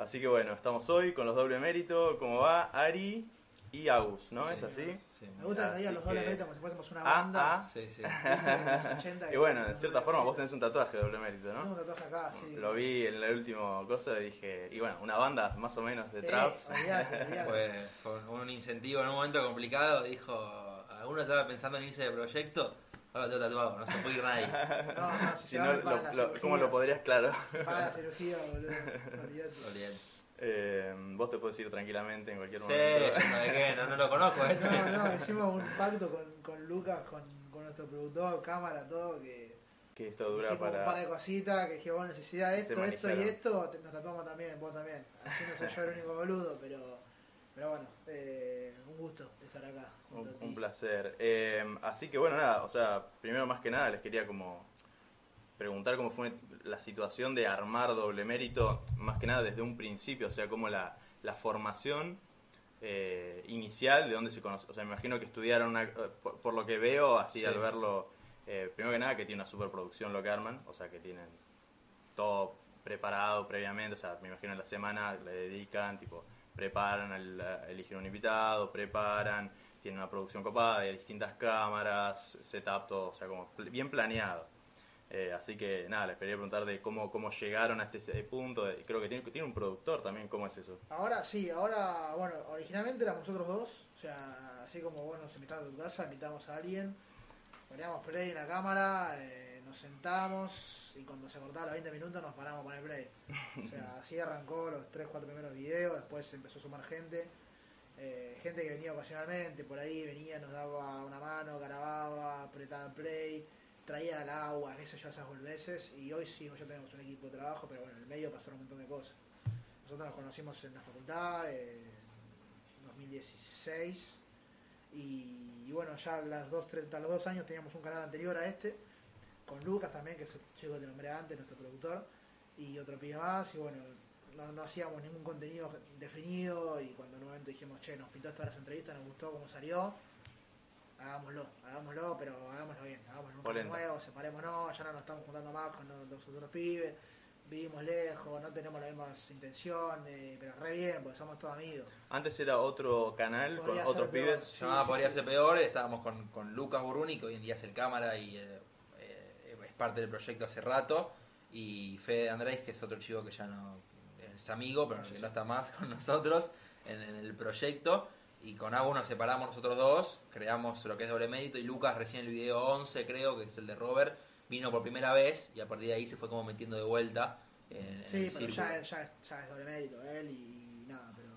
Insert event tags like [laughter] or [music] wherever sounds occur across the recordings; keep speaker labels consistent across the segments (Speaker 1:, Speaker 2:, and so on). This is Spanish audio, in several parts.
Speaker 1: Así que bueno, estamos hoy con los doble mérito. ¿Cómo va? Ari y Agus, ¿no?
Speaker 2: Sí,
Speaker 1: ¿Es así?
Speaker 2: Sí,
Speaker 3: Me gusta que digan los doble méritos como si fuésemos una banda.
Speaker 1: ah.
Speaker 2: sí, sí.
Speaker 3: ¿viste? De los 80
Speaker 1: Y bueno, en cierta forma vos tenés un tatuaje de doble mérito,
Speaker 3: Tengo
Speaker 1: ¿no?
Speaker 3: un tatuaje acá, sí.
Speaker 1: Lo vi en el último cosa y dije, y bueno, una banda más o menos de trap.
Speaker 3: olvidate, olvidate.
Speaker 2: Fue, fue un incentivo en un momento complicado. Dijo, alguno estaba pensando en irse de proyecto. Ahora lo tengo tatuado, no se puede ir nadie. [laughs]
Speaker 3: No, no, si,
Speaker 1: Si
Speaker 3: se
Speaker 1: no, lo-
Speaker 3: la
Speaker 1: lo-
Speaker 3: cirugía.
Speaker 1: ¿cómo lo podrías, claro?
Speaker 3: Pagan la cirugía, boludo. [laughs] Olvidate.
Speaker 2: Olvidate.
Speaker 1: Eh, vos te puedes ir tranquilamente en cualquier
Speaker 2: Sí,
Speaker 1: momento.
Speaker 2: yo no de qué, no, no lo conozco, ¿eh?
Speaker 3: No, no, hicimos un pacto con, con Lucas, con, con nuestro productor, cámara, todo, que
Speaker 1: Que esto dura
Speaker 3: dijimos un par
Speaker 1: para...
Speaker 3: de cositas, que dije, vos necesidad
Speaker 1: Se
Speaker 3: esto, esto y esto, te- nos tatuamos también, vos también. Así no soy yo el único boludo, pero, pero bueno, eh, un gusto estar acá.
Speaker 1: Un, un placer. Eh, así que bueno, nada, o sea, primero más que nada les quería como preguntar cómo fue la situación de armar doble mérito, más que nada desde un principio, o sea, cómo la, la formación eh, inicial, de dónde se conoce. O sea, me imagino que estudiaron, una- eh, por, por lo que veo, así
Speaker 2: Sí.
Speaker 1: al verlo, eh, primero que nada que tiene una superproducción lo que arman, o sea, que tienen todo preparado previamente, o sea, me imagino en la semana le dedican, tipo, preparan, el, eligen un invitado, preparan, tienen una producción copada, hay distintas cámaras, setup, todo, o sea, como bien planeado. Eh, así que nada, les quería preguntar de cómo, cómo llegaron a este punto, creo que tiene, tiene un productor también, ¿cómo es eso?
Speaker 3: Ahora sí, ahora, bueno, originalmente éramos nosotros dos, o sea, así como vos nos invitabas a tu casa, invitamos a alguien, poníamos play en la cámara, eh, nos sentamos y cuando se cortaba los 20 minutos nos paramos con el play. O sea, [laughs] así arrancó los 3, 4 primeros videos, después se empezó a sumar gente, eh, gente que venía ocasionalmente, por ahí venía, nos daba una mano, grababa, apretaba el play, traía el agua, eso ya esas veces y hoy sí, ya tenemos un equipo de trabajo, pero bueno, en el medio pasaron un montón de cosas. Nosotros nos conocimos en la facultad eh, en 2016 y, y bueno, ya las dos, tres- a los dos años teníamos un canal anterior a este, con Lucas también, que es el chico que te nombré antes, nuestro productor, y otro pibe más, y bueno, no, no hacíamos ningún contenido definido y cuando en un momento dijimos, che, nos pintó todas las entrevistas, nos gustó cómo salió, hagámoslo, hagámoslo, pero hagámoslo bien, hagámoslo un nuevo, separémonos, ya no nos estamos juntando más con los, los otros pibes, vivimos lejos, no tenemos las mismas intenciones, pero re bien, porque somos todos amigos.
Speaker 1: Antes era otro canal
Speaker 3: Podría
Speaker 1: con otros
Speaker 3: peor.
Speaker 1: pibes.
Speaker 2: Se llamaba
Speaker 3: sí,
Speaker 2: Podría
Speaker 3: sí.
Speaker 2: ser peor, estábamos con, con Lucas Buruni, que hoy en día es el cámara y eh, parte del proyecto hace rato, y Fede Andrés, que es otro chico que ya no es amigo, pero que no está más [laughs] con nosotros en, en el proyecto. Y con Agu nos separamos nosotros dos, creamos lo que es doble mérito, y Lucas recién el video 11 creo, que es el de Robert, vino por primera vez y a partir de ahí se fue como metiendo de vuelta en, en
Speaker 3: Sí,
Speaker 2: el
Speaker 3: pero
Speaker 2: círculo.
Speaker 3: ya, es- ya, es- ya es doble mérito él y nada, pero,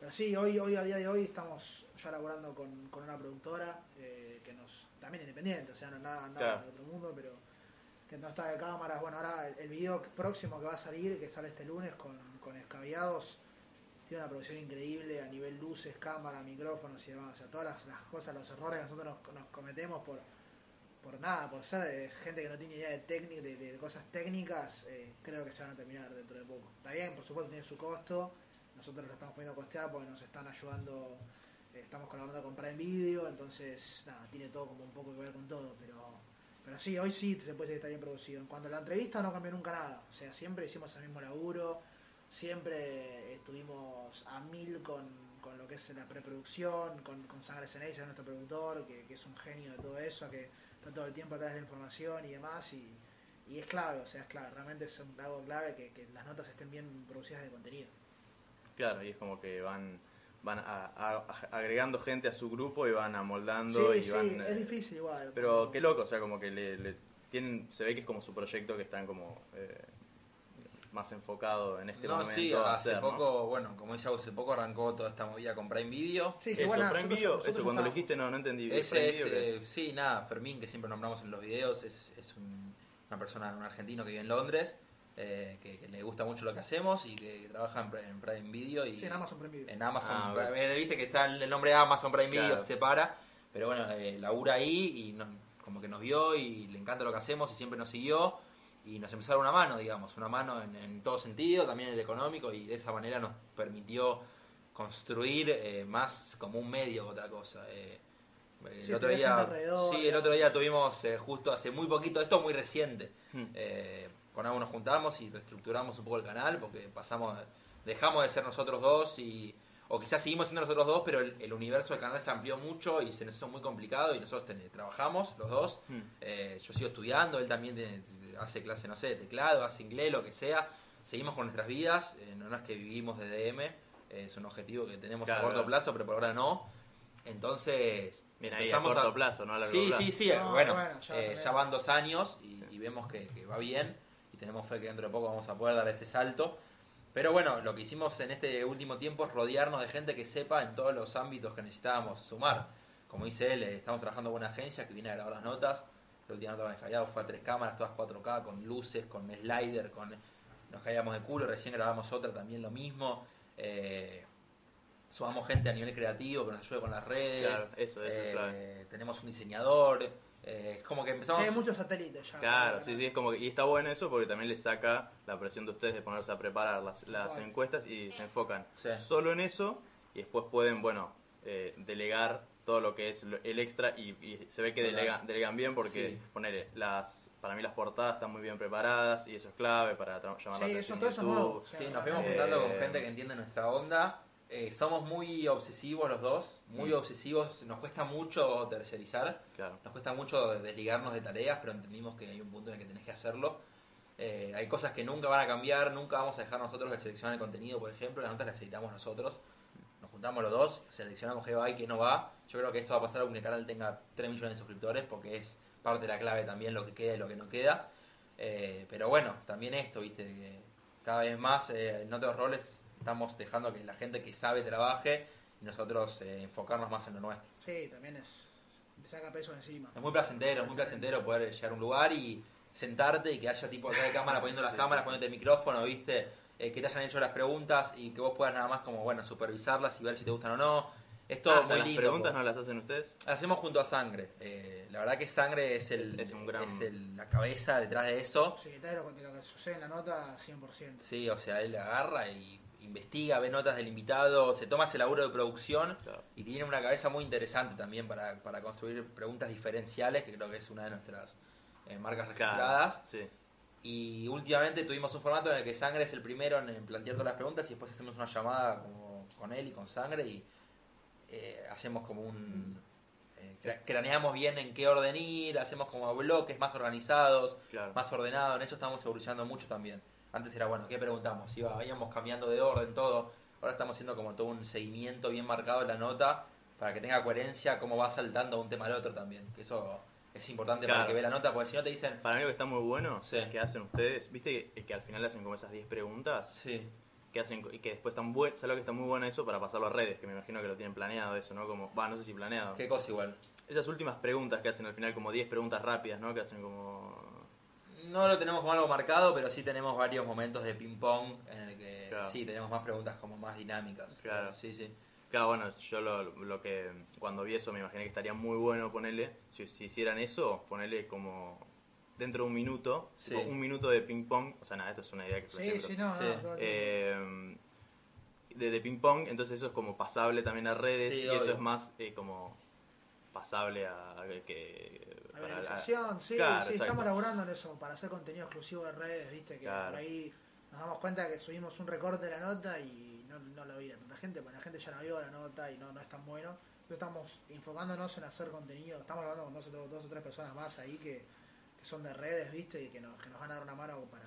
Speaker 3: pero sí, hoy, hoy a día de hoy estamos ya laburando con, con una productora eh, que nos también independiente, o sea, no nada, nada
Speaker 1: Claro.
Speaker 3: de otro mundo, pero que no está de cámaras. Bueno, ahora el, video próximo que va a salir, que sale este lunes con, con tiene una producción increíble a nivel luces, cámara, micrófonos y demás. O sea, todas las, cosas, los errores que nosotros nos, cometemos por, por nada, por ser eh, gente que no tiene idea de, técnica, de, cosas técnicas, eh, creo que se van a terminar dentro de poco. Está bien, por supuesto tiene su costo, nosotros lo estamos poniendo a costear porque nos están ayudando, eh, estamos colaborando con Prime Video, entonces nada, tiene todo como un poco que ver con todo, pero, pero sí, hoy sí se puede decir está bien producido. En cuanto a la entrevista no cambió nunca nada, o sea, siempre hicimos el mismo laburo, siempre estuvimos a mil con, con lo que es la preproducción, con, con Sangre Ceneiza, nuestro productor, que, que es un genio de todo eso, que está todo el tiempo atrás de la información y demás, y, y es clave, o sea, es clave, realmente es un- algo clave que, que las notas estén bien producidas de contenido.
Speaker 1: Claro, y es como que van van a- a- a- agregando gente a su grupo y van amoldando
Speaker 3: Sí,
Speaker 1: y
Speaker 3: sí,
Speaker 1: van...
Speaker 3: es difícil igual.
Speaker 1: Pero qué loco, o sea, como que le, le tienen, se ve que es como su proyecto que están como eh, más enfocado en este
Speaker 2: no,
Speaker 1: momento.
Speaker 2: sí, hace
Speaker 1: hacer, ¿no?
Speaker 2: poco, bueno, como dice hace poco arrancó toda esta movida con Prime Video.
Speaker 3: Sí, que
Speaker 1: Eso,
Speaker 3: bueno,
Speaker 1: Prime Video,
Speaker 3: nosotros
Speaker 1: eso cuando lo dijiste no, no entendí.
Speaker 2: Ese
Speaker 1: Prime
Speaker 2: es,
Speaker 1: Video, ¿qué
Speaker 2: eh, sí, nada, Fermín, que siempre nombramos en los videos, es, es un- una persona, un argentino que vive en Londres, eh, que, que le gusta mucho lo que hacemos y que trabaja en, Pri- en Prime Video y
Speaker 3: Sí, en Amazon Prime Video.
Speaker 2: en Amazon
Speaker 1: Ah,
Speaker 2: Prime-
Speaker 1: bueno.
Speaker 2: eh, viste que está el nombre Amazon Prime Video,
Speaker 1: Claro.
Speaker 2: se separa, pero bueno, eh, labura ahí y nos- como que nos vio y le encanta lo que hacemos y siempre nos siguió y nos empezó a dar una mano, digamos, una mano en, en todo sentido, también en el económico y de esa manera nos permitió construir eh, más como un medio que otra cosa. eh. el
Speaker 3: Sí,
Speaker 2: otro día, sí, el otro día tuvimos eh, justo hace muy poquito, esto es muy reciente,
Speaker 1: Hmm.
Speaker 2: Con algo nos juntamos y reestructuramos un poco el canal porque pasamos dejamos de ser nosotros dos y o quizás seguimos siendo nosotros dos, pero el, el universo del canal se amplió mucho y se nos hizo muy complicado y nosotros ten- trabajamos los dos.
Speaker 1: Hmm.
Speaker 2: Eh, yo sigo estudiando, él también tiene- hace clase, no sé, de teclado, hace inglés, lo que sea. Seguimos con nuestras vidas, eh, no, no es que vivimos de DM, eh, es un objetivo que tenemos a
Speaker 1: Claro.
Speaker 2: corto plazo, pero por ahora no. Entonces,
Speaker 1: Bien ahí a corto plazo, no a largo
Speaker 2: Sí,
Speaker 1: plazo.
Speaker 2: sí, sí,
Speaker 3: No,
Speaker 2: bueno,
Speaker 3: bueno, ya
Speaker 2: eh, ya van dos años y,
Speaker 1: Sí.
Speaker 2: y vemos que, que va bien y tenemos fe que dentro de poco vamos a poder dar ese salto. Pero bueno, lo que hicimos en este último tiempo es rodearnos de gente que sepa en todos los ámbitos que necesitábamos sumar. Como dice él, eh, estamos trabajando con una agencia que viene a grabar las notas. La última nota que descargado fue a tres cámaras, todas 4K, con luces, con slider, con nos caíamos de culo. Recién grabamos otra también lo mismo. Eh, sumamos gente a nivel creativo que nos ayude con las redes.
Speaker 1: Claro, eso, eso es
Speaker 2: Eh,
Speaker 1: clave.
Speaker 2: Tenemos un diseñador. Eh, es como que
Speaker 3: Sí,
Speaker 2: empezamos.
Speaker 3: hay muchos satélites ya.
Speaker 1: Claro, sí, sí, es como que, y está bueno eso porque también le saca la presión de ustedes de ponerse a preparar las, las
Speaker 3: Bueno.
Speaker 1: encuestas y se enfocan
Speaker 2: Sí.
Speaker 1: solo en eso y después pueden, bueno, eh, delegar todo lo que es lo- el extra y, y se ve que delega- delegan bien porque,
Speaker 2: Sí.
Speaker 1: ponele, las, para mí las portadas están muy bien preparadas y eso es clave para llamar la
Speaker 3: Sí,
Speaker 1: atención
Speaker 3: eso, todo eso es nuevo.
Speaker 2: Sí, nos vemos
Speaker 1: Eh,
Speaker 2: juntando con gente que entiende nuestra onda. Eh, somos muy obsesivos los dos, muy
Speaker 1: Mm.
Speaker 2: obsesivos. Nos cuesta mucho tercerizar,
Speaker 1: Claro.
Speaker 2: nos cuesta mucho desligarnos de tareas, pero entendimos que hay un punto en el que tenés que hacerlo. Eh, hay cosas que nunca van a cambiar, nunca vamos a dejar nosotros de seleccionar el contenido, por ejemplo, las notas las editamos nosotros. Nos juntamos los dos, seleccionamos qué va y qué no va. Yo creo que esto va a pasar aunque el canal tenga 3 millones de suscriptores, porque es parte de la clave también lo que queda y lo que no queda. Eh, pero bueno, también esto, viste, que cada vez más eh, en otros roles estamos dejando que la gente que sabe trabaje y nosotros eh, enfocarnos más en lo nuestro.
Speaker 3: Sí, también es. Te saca peso encima.
Speaker 2: Es muy placentero, es muy placentero poder llegar a un lugar y sentarte y que haya tipo acá de cámara poniendo las
Speaker 1: Sí,
Speaker 2: cámaras,
Speaker 1: sí, sí.
Speaker 2: poniéndote el micrófono, viste, Eh, que te hayan hecho las preguntas y que vos puedas nada más como, bueno, supervisarlas y ver si te gustan o no. Es todo
Speaker 1: Ah,
Speaker 2: muy
Speaker 1: las
Speaker 2: lindo.
Speaker 1: preguntas
Speaker 2: po.
Speaker 1: no las hacen ustedes?
Speaker 2: Hacemos junto a Sangre. Eh, la verdad que Sangre es el,
Speaker 1: Es un gran-
Speaker 2: es el- la cabeza detrás de eso.
Speaker 3: Sí, de lo, lo que sucede en la nota, 100%.
Speaker 2: Sí, o sea, él agarra y investiga, ve notas del invitado, se toma ese laburo de producción
Speaker 1: Claro.
Speaker 2: y tiene una cabeza muy interesante también para, para construir preguntas diferenciales, que creo que es una de nuestras eh, marcas registradas.
Speaker 1: Sí.
Speaker 2: Y últimamente tuvimos un formato en el que Sangre es el primero en, plantear todas las preguntas y después hacemos una llamada como con él y con Sangre y eh, hacemos como un... eh, cra- craneamos bien en qué orden ir, hacemos como bloques más organizados,
Speaker 1: Claro.
Speaker 2: más ordenado, en eso estamos evolucionando mucho también. Antes era, bueno, ¿qué preguntamos? Iba, íbamos cambiando de orden todo, ahora estamos haciendo como todo un seguimiento bien marcado de la nota para que tenga coherencia cómo va saltando de un tema al otro también, que eso es importante para que ve la nota, porque si no te dicen,
Speaker 1: Para mí lo que está muy bueno
Speaker 2: Sí.
Speaker 1: es que hacen ustedes, viste que, que al final hacen como esas 10 preguntas
Speaker 2: sí,
Speaker 1: que hacen y que después están buenas, ¿sabes lo que está muy bueno eso para pasarlo a redes? Que me imagino que lo tienen planeado eso, ¿no? Como, va, no sé si planeado.
Speaker 2: qué cosa igual.
Speaker 1: Esas últimas preguntas que hacen al final, como 10 preguntas rápidas, ¿no? Que hacen como...
Speaker 2: No lo tenemos como algo marcado, pero sí tenemos varios momentos de ping pong en el que
Speaker 1: Claro.
Speaker 2: sí tenemos más preguntas como más dinámicas.
Speaker 1: Claro.
Speaker 2: Sí, sí.
Speaker 1: Claro, bueno, yo lo, lo que cuando vi eso me imaginé que estaría muy bueno ponerle, si, si hicieran eso, ponerle como dentro de un minuto,
Speaker 2: Sí.
Speaker 1: un minuto de ping pong, o sea, nada, esto es una idea que
Speaker 3: Sí, sí, no,
Speaker 2: Sí.
Speaker 3: no.
Speaker 1: eh, de, de ping pong, entonces eso es como pasable también a redes
Speaker 2: Sí,
Speaker 1: y
Speaker 2: obvio.
Speaker 1: eso es más eh, como pasable a, a que
Speaker 3: La
Speaker 1: para la-
Speaker 3: organización, sí,
Speaker 1: Claro,
Speaker 3: sí, estamos laburando en eso, para hacer contenido exclusivo de redes, viste, que
Speaker 1: Claro.
Speaker 3: por ahí nos damos cuenta que subimos un recorte de la nota y no, no lo veía tanta gente, porque la gente ya no vio la nota y no, no es tan bueno. Entonces estamos enfocándonos en hacer contenido, estamos hablando con dos, o- dos o tres personas más ahí que, que son de redes, viste, y que nos, que nos van a dar una mano para,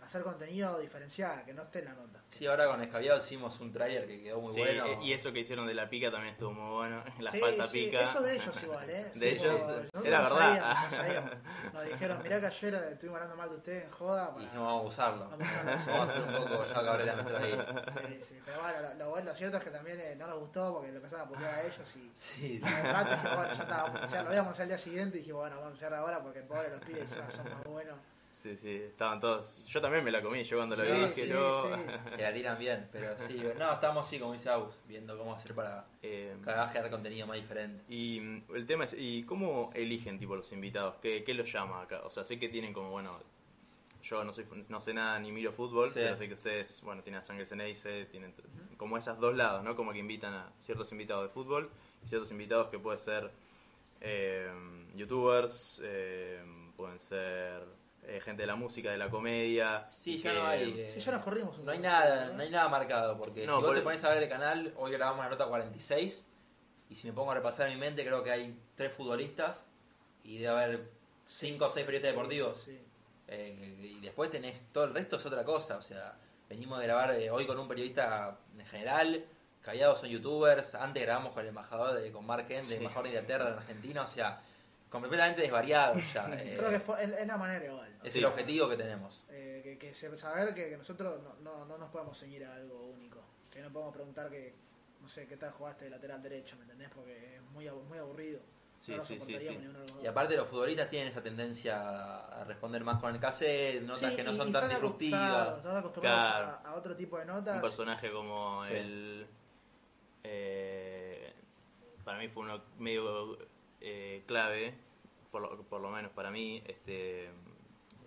Speaker 3: para hacer contenido diferencial, que no esté en la nota.
Speaker 2: Sí, ahora con Escabiado hicimos un trailer que quedó muy
Speaker 1: Sí,
Speaker 2: bueno.
Speaker 1: eh, y eso que hicieron de la pica también estuvo muy bueno, [laughs] la
Speaker 3: Sí,
Speaker 1: falsa
Speaker 3: sí,
Speaker 1: pica.
Speaker 3: Eso de ellos igual, ¿eh? [laughs]
Speaker 1: De
Speaker 3: Sí,
Speaker 1: ellos, era verdad.
Speaker 3: no [laughs] sabíamos, no sabíamos. Nos dijeron, mirá que ayer estuvimos hablando mal de ustedes en joda.
Speaker 2: Y dijimos, vamos a usarlo.
Speaker 3: Vamos a usarlo.
Speaker 2: Vamos a hacer un poco ya cabrera nuestra ahí.
Speaker 3: Sí, sí, pero bueno, lo, lo, bueno- lo cierto es que también eh, no nos gustó porque lo empezaron a putear a ellos y...
Speaker 2: Sí, sí.
Speaker 3: y un rato dije, bueno, ya está, ya lo íbamos al día siguiente y dijimos, bueno, vamos a hacer ahora porque pobre los pibes son más buenos.
Speaker 1: Sí, sí, estaban todos. Yo también me la comí, yo cuando la
Speaker 3: Sí,
Speaker 1: vi dije
Speaker 3: sí,
Speaker 1: yo.
Speaker 3: sí.
Speaker 2: Que la tiran bien, pero sí. No, estamos sí, como dice Agus, viendo cómo hacer para
Speaker 1: Eh,
Speaker 2: cada vez generar contenido más diferente.
Speaker 1: y mm, el tema es, ¿y cómo eligen tipo los invitados? ¿Qué, qué los llama acá? O sea, sé que tienen como, bueno, yo no soy no sé nada ni miro fútbol,
Speaker 2: Sí.
Speaker 1: pero sé que ustedes, bueno, tienen a Sangre Ceneice, tienen como esos dos lados, ¿no? Como que invitan a ciertos invitados de fútbol y ciertos invitados que pueden ser eh, youtubers, eh, pueden ser eh, gente de la música, de la comedia.
Speaker 2: Sí, ya
Speaker 1: que-
Speaker 2: no hay. eh,
Speaker 3: Sí, ya nos corrimos un
Speaker 2: No hay nada,
Speaker 3: ¿no?
Speaker 2: no hay nada marcado, porque
Speaker 1: No,
Speaker 2: si vos
Speaker 1: por-
Speaker 2: te pones a ver el canal, hoy grabamos la nota 46, y si me pongo a repasar en mi mente, creo que hay tres futbolistas, y debe haber cinco o seis periodistas deportivos.
Speaker 3: Sí.
Speaker 2: Eh, y después tenés todo el resto es otra cosa, o sea, venimos de grabar eh, hoy con un periodista en general, Callados son youtubers, antes grabamos con el embajador de, con Mark Kent,
Speaker 1: Sí.
Speaker 2: el embajador de Inglaterra en Argentina, o sea, completamente desvariado ya. [laughs] eh,
Speaker 3: Creo que fue- es, es la manera igual. ¿no?
Speaker 2: es
Speaker 1: Sí.
Speaker 2: el objetivo que tenemos.
Speaker 3: Eh, que, que saber que, que nosotros no, no, no nos podemos ceñir a algo único. Que no podemos preguntar que, no sé, qué tal jugaste de lateral derecho, ¿me entendés? Porque es muy, muy aburrido.
Speaker 1: Sí,
Speaker 3: no lo
Speaker 1: sí, sí.
Speaker 2: Y aparte los futbolistas tienen esa tendencia a responder más con el cassette, notas
Speaker 3: Sí,
Speaker 2: que no
Speaker 3: y-
Speaker 2: son
Speaker 3: y
Speaker 2: tan disruptivas.
Speaker 3: acostumbrados, Están acostumbrados
Speaker 1: Claro.
Speaker 3: a, a otro tipo de notas.
Speaker 1: Un personaje como
Speaker 2: Sí.
Speaker 1: el. eh, para mí fue uno medio eh, clave, por lo, por lo menos para mí, este.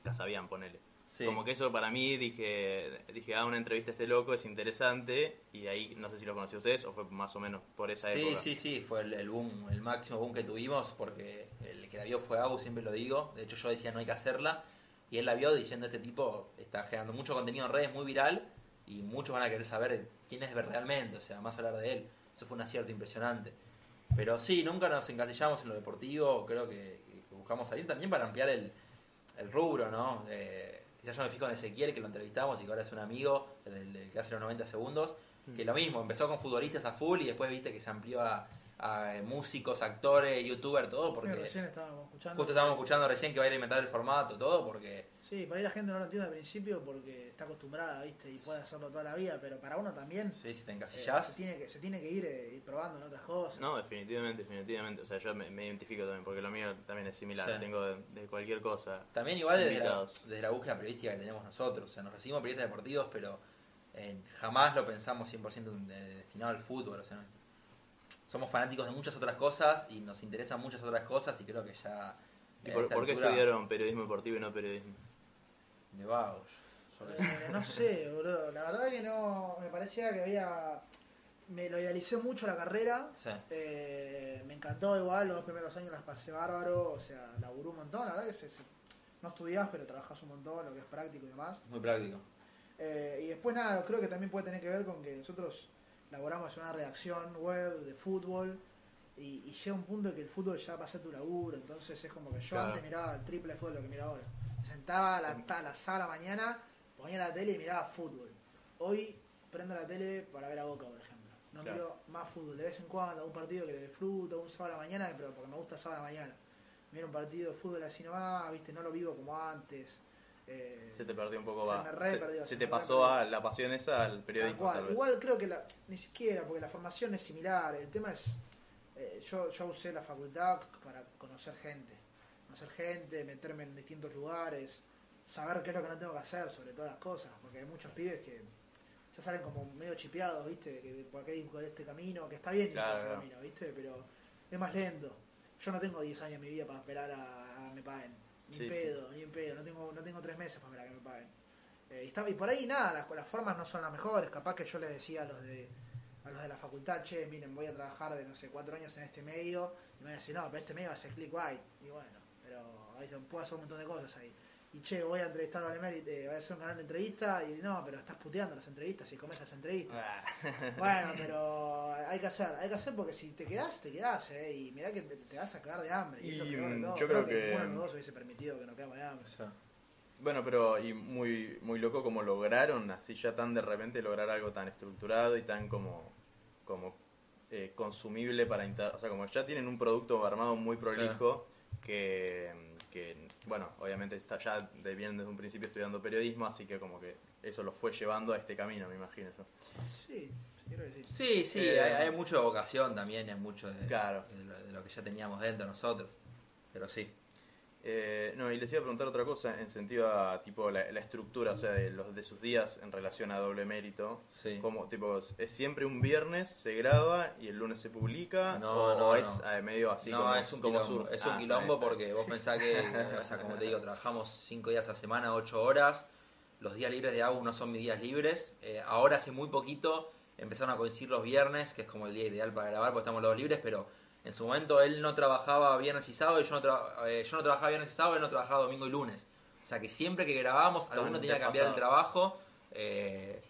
Speaker 1: Casabian, ponele.
Speaker 2: Sí.
Speaker 1: Como que eso para mí dije, dije, ah, una entrevista a este loco es interesante, y ahí no sé si lo conocí ustedes o fue más o menos por esa
Speaker 2: Sí,
Speaker 1: época.
Speaker 2: sí, sí, fue el, el boom, el máximo boom que tuvimos porque el que la vio fue Agus, siempre lo digo. De hecho, yo decía no hay que hacerla. Y él la vio diciendo este tipo está generando mucho contenido en redes muy viral y muchos van a querer saber quién es realmente, o sea, más hablar de él. Eso fue un acierto impresionante. Pero sí, nunca nos encasillamos en lo deportivo, creo que, que buscamos salir también para ampliar el, el rubro, ¿no? Eh, ya yo me fijo en Ezequiel, que lo entrevistamos y que ahora es un amigo, el, el que hace los 90 segundos, que lo mismo, empezó con futbolistas a full y después viste que se amplió a, a, eh, músicos, actores, youtubers, todo,
Speaker 3: Mira,
Speaker 2: porque
Speaker 3: recién estábamos escuchando.
Speaker 2: justo estábamos escuchando recién que va a ir a inventar el formato, todo, porque
Speaker 3: Sí, por ahí la gente no lo entiende al principio porque está acostumbrada, ¿viste? Y puede hacerlo toda la vida, pero para uno también
Speaker 2: sí, si te
Speaker 3: eh, se, tiene que, se tiene que ir, eh, ir probando en otras cosas.
Speaker 1: No, definitivamente, definitivamente. O sea, yo me, me identifico también, porque lo mío también es similar.
Speaker 2: Sí.
Speaker 1: Tengo de, de cualquier cosa.
Speaker 2: También igual desde la, desde la búsqueda periodística que tenemos nosotros. O sea, nos recibimos periodistas deportivos, pero eh, jamás lo pensamos 100% de- destinado al fútbol. O sea, somos fanáticos de muchas otras cosas y nos interesan muchas otras cosas y creo que ya...
Speaker 1: ¿Y por, qué
Speaker 2: altura-
Speaker 1: estudiaron periodismo deportivo y no periodismo?
Speaker 2: De vagos.
Speaker 3: Eh, no sé, boludo. La verdad que no. Me parecía que había. Me lo idealicé mucho la carrera.
Speaker 2: Sí.
Speaker 3: Eh, me encantó igual, los dos primeros años las pasé bárbaro. O sea, laburé un montón. La verdad que se, se- no estudiás, pero trabajás un montón, lo que es práctico y demás.
Speaker 2: Muy práctico.
Speaker 3: Eh, y después nada, creo que también puede tener que ver con que nosotros laboramos en una redacción web de fútbol y, y llega un punto en que el fútbol ya pasa tu laburo, entonces es como que yo
Speaker 1: Claro.
Speaker 3: antes miraba el triple de fútbol lo que miro ahora. Sentaba a la, a la sala mañana, ponía la tele y miraba fútbol. Hoy prendo la tele para ver a Boca, por ejemplo. No
Speaker 1: Claro.
Speaker 3: miro más fútbol, de vez en cuando, un partido que disfruto, un sábado a la mañana, pero porque me gusta sábado a la mañana. Miro un partido de fútbol así nomás, viste, no lo vivo como antes. Eh,
Speaker 1: Se te perdió un poco
Speaker 3: Se
Speaker 1: va.
Speaker 3: me re
Speaker 1: se,
Speaker 3: perdió,
Speaker 1: se
Speaker 3: se
Speaker 1: te pasó a la pasión esa al periodismo.
Speaker 3: Tal cual.
Speaker 1: tal vez.
Speaker 3: Igual creo que la, ni siquiera, porque la formación es similar. El tema es, eh, yo, yo usé la facultad para conocer gente. Conocer gente, meterme en distintos lugares, saber qué es lo que no tengo que hacer sobre todas las cosas. Porque hay muchos pibes que ya salen como medio chipeados, ¿viste? Que por qué este camino, que está bien
Speaker 1: Claro,
Speaker 3: ese
Speaker 1: claro.
Speaker 3: camino, ¿viste? Pero es más lento. Yo no tengo 10 años en mi vida para esperar a, a me paguen. Ni
Speaker 1: Sí,
Speaker 3: en
Speaker 1: sí.
Speaker 3: pedo, ni en pedo. No tengo, no tengo tres meses para a que me paguen. Eh, y, está- y por ahí nada, las, las formas no son las mejores. Capaz que yo les decía a los de a los de la facultad, che, miren, voy a trabajar de no sé cuatro años en este medio. Y me van a decir, no, pero este medio va a ser clickbait. Y bueno, pero ahí se puedo hacer un montón de cosas ahí. Y che, voy a entrevistar a Valemeri, eh, voy a hacer un canal de entrevista. Y no, pero estás puteando las entrevistas y comes las entrevistas.
Speaker 1: Ah.
Speaker 3: Bueno, [laughs] pero hay que hacer, hay que hacer porque si te quedás, te quedás, eh, y mirá que te vas a cagar de hambre. Y, es lo
Speaker 1: Y,
Speaker 3: peor de
Speaker 1: mm,
Speaker 3: todo.
Speaker 1: yo creo que-
Speaker 3: ninguno de los dos hubiese permitido que nos quedamos de hambre.
Speaker 2: O sea,
Speaker 1: Bueno, pero y muy muy loco como lograron así ya tan de repente lograr algo tan estructurado y tan como como eh, consumible para inter- o sea como ya tienen un producto armado muy prolijo que, que bueno obviamente está ya de, vienen desde un principio estudiando periodismo así que como que eso los fue llevando a este camino me imagino yo
Speaker 3: Sí, creo que sí.
Speaker 2: Sí, sí,
Speaker 1: Eh,
Speaker 2: hay, hay mucho de vocación también, hay mucho de,
Speaker 1: Claro.
Speaker 2: de lo, de lo que ya teníamos dentro nosotros. Pero sí.
Speaker 1: Eh, no, y les iba a preguntar otra cosa en sentido a tipo la, la estructura, o sea, de los de sus días en relación a doble mérito.
Speaker 2: Sí.
Speaker 1: Como, tipo, es siempre un viernes, se graba y el lunes se publica.
Speaker 2: No,
Speaker 1: o
Speaker 2: no,
Speaker 1: es
Speaker 2: no.
Speaker 1: eh, medio así
Speaker 2: no,
Speaker 1: como,
Speaker 2: es un
Speaker 1: como
Speaker 2: quilombo,
Speaker 1: sur-
Speaker 2: es un
Speaker 1: Ah,
Speaker 2: quilombo
Speaker 1: está
Speaker 2: porque vos pensás que, [laughs] o sea, como te digo, trabajamos cinco días a la semana, ocho horas. Los días libres de Agus no son mis días libres. Eh, ahora hace muy poquito empezaron a coincidir los viernes, que es como el día ideal para grabar porque estamos los libres, pero en su momento él no trabajaba viernes y sábado y yo no, tra- eh, yo no trabajaba viernes y sábado, él no trabajaba domingo y lunes. O sea que siempre que grabábamos, alguno tenía que cambiar el trabajo. eh,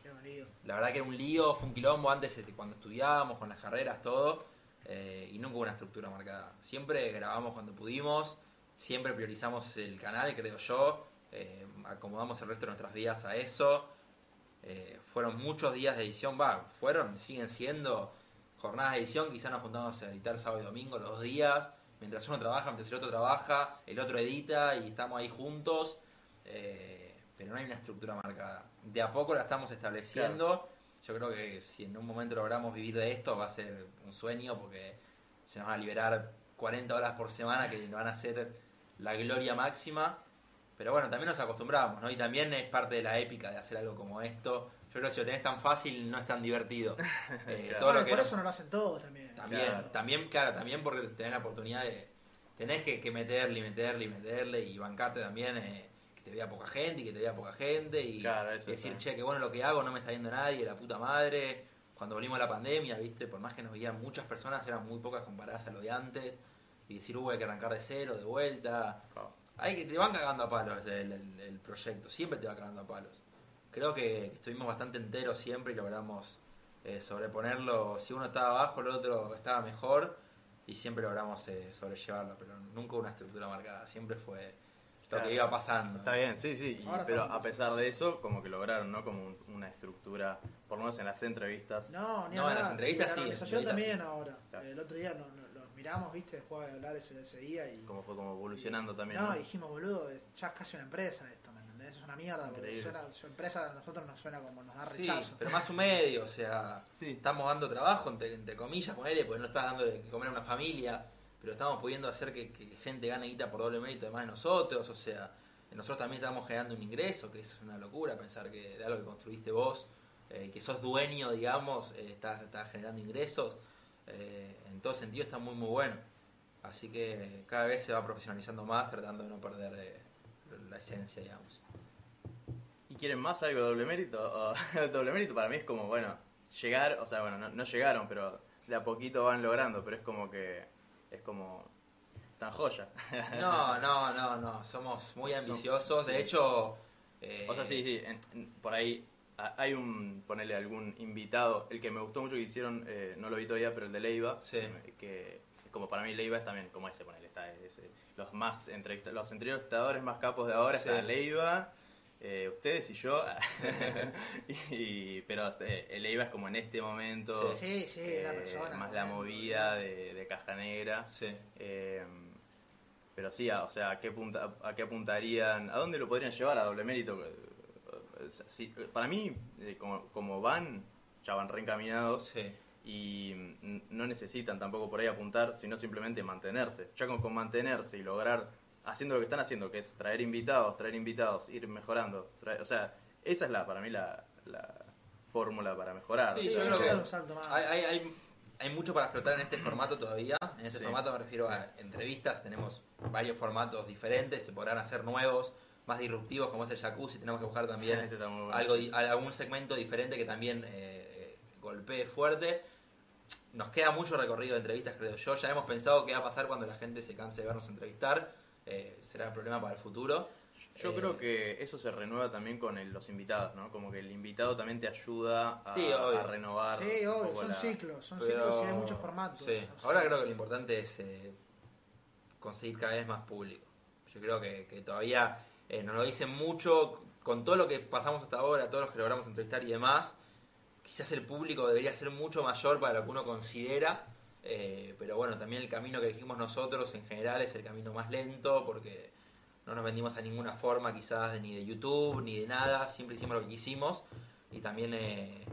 Speaker 2: la verdad que era un lío, fue un quilombo antes este, cuando estudiábamos, con las carreras, todo. eh, y nunca hubo una estructura marcada. Siempre grabamos cuando pudimos, siempre priorizamos el canal, creo yo. eh, acomodamos el resto de nuestras vidas a eso. eh, fueron muchos días de edición, va, fueron, siguen siendo jornadas de edición. Quizás nos juntamos a editar sábado y domingo los dos días. Mientras uno trabaja, mientras el otro trabaja, el otro edita y estamos ahí juntos. eh, pero no hay una estructura marcada. De a poco la estamos estableciendo. Yo creo que si en un momento logramos vivir de esto va a ser un sueño porque se nos van a liberar 40 horas por semana que van a ser la gloria máxima. Pero bueno, también nos acostumbramos, ¿no? Y también es parte de la épica de hacer algo como esto. Yo creo que si lo tenés tan fácil no es tan divertido. [laughs] Eh,
Speaker 1: Claro.
Speaker 2: todo
Speaker 3: Bueno,
Speaker 2: lo que
Speaker 3: por
Speaker 2: era-
Speaker 3: eso no lo hacen todos también.
Speaker 2: también,
Speaker 1: Claro.
Speaker 2: también, claro, también porque tenés la oportunidad de. Tenés que, que meterle y meterle y meterle y bancarte también eh, que te vea poca gente y que te vea poca gente y
Speaker 1: Claro,
Speaker 2: decir, che, que bueno lo que hago, no me está viendo nadie, la puta madre. Cuando volvimos a la pandemia, viste, por más que nos veían muchas personas, eran muy pocas comparadas a lo de antes. Y decir, hubo que arrancar de cero, de vuelta.
Speaker 1: Claro.
Speaker 2: Hay que te van cagando a palos el, el- el proyecto, siempre te va cagando a palos. Creo que estuvimos bastante enteros siempre y logramos eh, sobreponerlo. Si uno estaba abajo, el otro estaba mejor y siempre logramos eh, sobrellevarlo, pero nunca una estructura marcada, siempre fue lo
Speaker 1: Claro.
Speaker 2: que iba pasando.
Speaker 1: Está bien, sí, sí, y- pero a pesar de eso, como que lograron, ¿no? Como un- una estructura, por lo menos en las entrevistas.
Speaker 3: No, ni
Speaker 2: No, en las entrevistas
Speaker 3: la
Speaker 2: sí, en las
Speaker 3: organización
Speaker 2: entrevistas
Speaker 3: también ahora.
Speaker 1: Claro.
Speaker 3: El otro día nos, nos- los miramos, viste, después de hablar ese, ese día y...
Speaker 1: Como fue como evolucionando también.
Speaker 3: No, dijimos, boludo, ya es casi una empresa esto, ¿me entendés? Es una mierda, porque suena, su empresa a nosotros nos suena como nos da
Speaker 2: Sí,
Speaker 3: rechazo.
Speaker 2: pero más un medio, o sea,
Speaker 1: Sí.
Speaker 2: estamos dando trabajo, entre, entre comillas, ponele, porque no estás dando de comer a una familia, pero estamos pudiendo hacer que, que gente gane guita por doble mérito además de nosotros, o sea, nosotros también estamos generando un ingreso, que es una locura pensar que de algo que construiste vos, eh, que sos dueño, digamos, eh, estás, estás generando ingresos, eh, en todo sentido está muy muy bueno. Así que cada vez se va profesionalizando más, tratando de no perder eh, la esencia, digamos.
Speaker 1: ¿Y quieren más algo de doble mérito? O- [laughs] doble mérito para mí es como, bueno, llegar, o sea, bueno, no, no llegaron, pero de a poquito van logrando, pero es como que, es como, tan joya. [laughs]
Speaker 2: No, no, no, no. Somos muy ambiciosos. De hecho. eh,
Speaker 1: O sea, sí, sí, en- en- por ahí hay un, ponerle algún invitado, el que me gustó mucho que hicieron, eh, no lo vi todavía, pero el de Leiva,
Speaker 2: Sí.
Speaker 1: que es como para mí Leiva es también como ese, ponerle, está ese, los más entrevista, los entrevistadores más capos de ahora
Speaker 2: Sí.
Speaker 1: está Leiva, eh, ustedes y yo, [laughs] y, pero eh, el Leiva es como en este momento,
Speaker 3: Sí, sí,
Speaker 1: eh,
Speaker 3: la persona.
Speaker 1: más la
Speaker 3: bueno,
Speaker 1: movida de, de Caja Negra.
Speaker 2: Sí.
Speaker 1: Eh, pero sí, a- o sea, ¿a qué, punta, ¿a qué apuntarían? ¿A dónde lo podrían llevar a doble mérito? Eh, sí, para mí, eh, como, como van, ya van reencaminados
Speaker 2: Sí.
Speaker 1: Y no necesitan tampoco por ahí apuntar, sino simplemente mantenerse. Ya con, con mantenerse y lograr, haciendo lo que están haciendo, que es traer invitados, traer invitados, ir mejorando. traer- o sea, esa es la para mí la, la fórmula para mejorar.
Speaker 2: Sí, yo creo
Speaker 3: que.
Speaker 2: Hay, hay, hay, hay mucho para explotar en este formato todavía. En este
Speaker 1: Sí.
Speaker 2: formato me refiero a entrevistas. Tenemos varios formatos diferentes. Se podrán hacer nuevos, más disruptivos, como es el jacuzzi. Tenemos que buscar también [laughs] algo, algún segmento diferente que también eh, golpee fuerte. Nos queda mucho recorrido de entrevistas, creo yo. Ya hemos pensado qué va a pasar cuando la gente se canse de vernos entrevistar. Eh, será el problema para el futuro.
Speaker 1: Yo
Speaker 2: Eh,
Speaker 1: creo que eso se renueva también con el- los invitados, ¿no? Como que el invitado también te ayuda a,
Speaker 2: Sí, obvio.
Speaker 1: a renovar.
Speaker 3: Sí,
Speaker 1: un
Speaker 3: obvio,
Speaker 1: poco
Speaker 3: son
Speaker 1: la-
Speaker 3: ciclos, son
Speaker 2: Pero-
Speaker 3: ciclos y hay muchos formatos.
Speaker 2: Sí.
Speaker 3: o sea.
Speaker 2: Ahora creo que lo importante es eh, conseguir cada vez más público. Yo creo que, que todavía eh, nos lo dicen mucho con todo lo que pasamos hasta ahora, todos los que logramos entrevistar y demás. Quizás el público debería ser mucho mayor para lo que uno considera. eh, pero bueno, también el camino que elegimos nosotros en general es el camino más lento porque no nos vendimos a ninguna forma quizás ni de YouTube ni de nada, siempre hicimos lo que quisimos y también eh,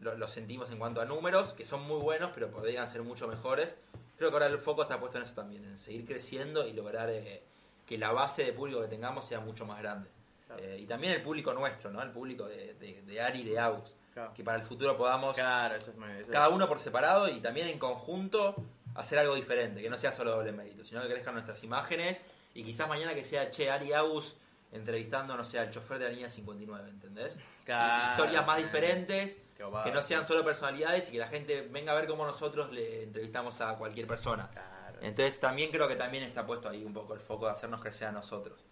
Speaker 2: lo, lo sentimos en cuanto a números, que son muy buenos pero podrían ser mucho mejores. Creo que ahora el foco está puesto en eso también, en seguir creciendo y lograr eh, que la base de público que tengamos sea mucho más grande.
Speaker 1: Claro.
Speaker 2: Eh, y también el público nuestro, ¿no? el público de, de, de Ari y de Agus,
Speaker 1: Claro.
Speaker 2: que para el futuro podamos
Speaker 1: Claro, eso es muy- eso
Speaker 2: cada uno por separado y también en conjunto hacer algo diferente, que no sea solo doble mérito, sino que crezcan nuestras imágenes y quizás mañana que sea Che Ari Agus entrevistando, no sé, al chofer de la línea 59, ¿entendés?
Speaker 1: Claro.
Speaker 2: Historias más diferentes, que no sean solo personalidades y que la gente venga a ver cómo nosotros le entrevistamos a cualquier persona.
Speaker 1: Claro.
Speaker 2: Entonces también creo que también está puesto ahí un poco el foco de hacernos crecer a nosotros.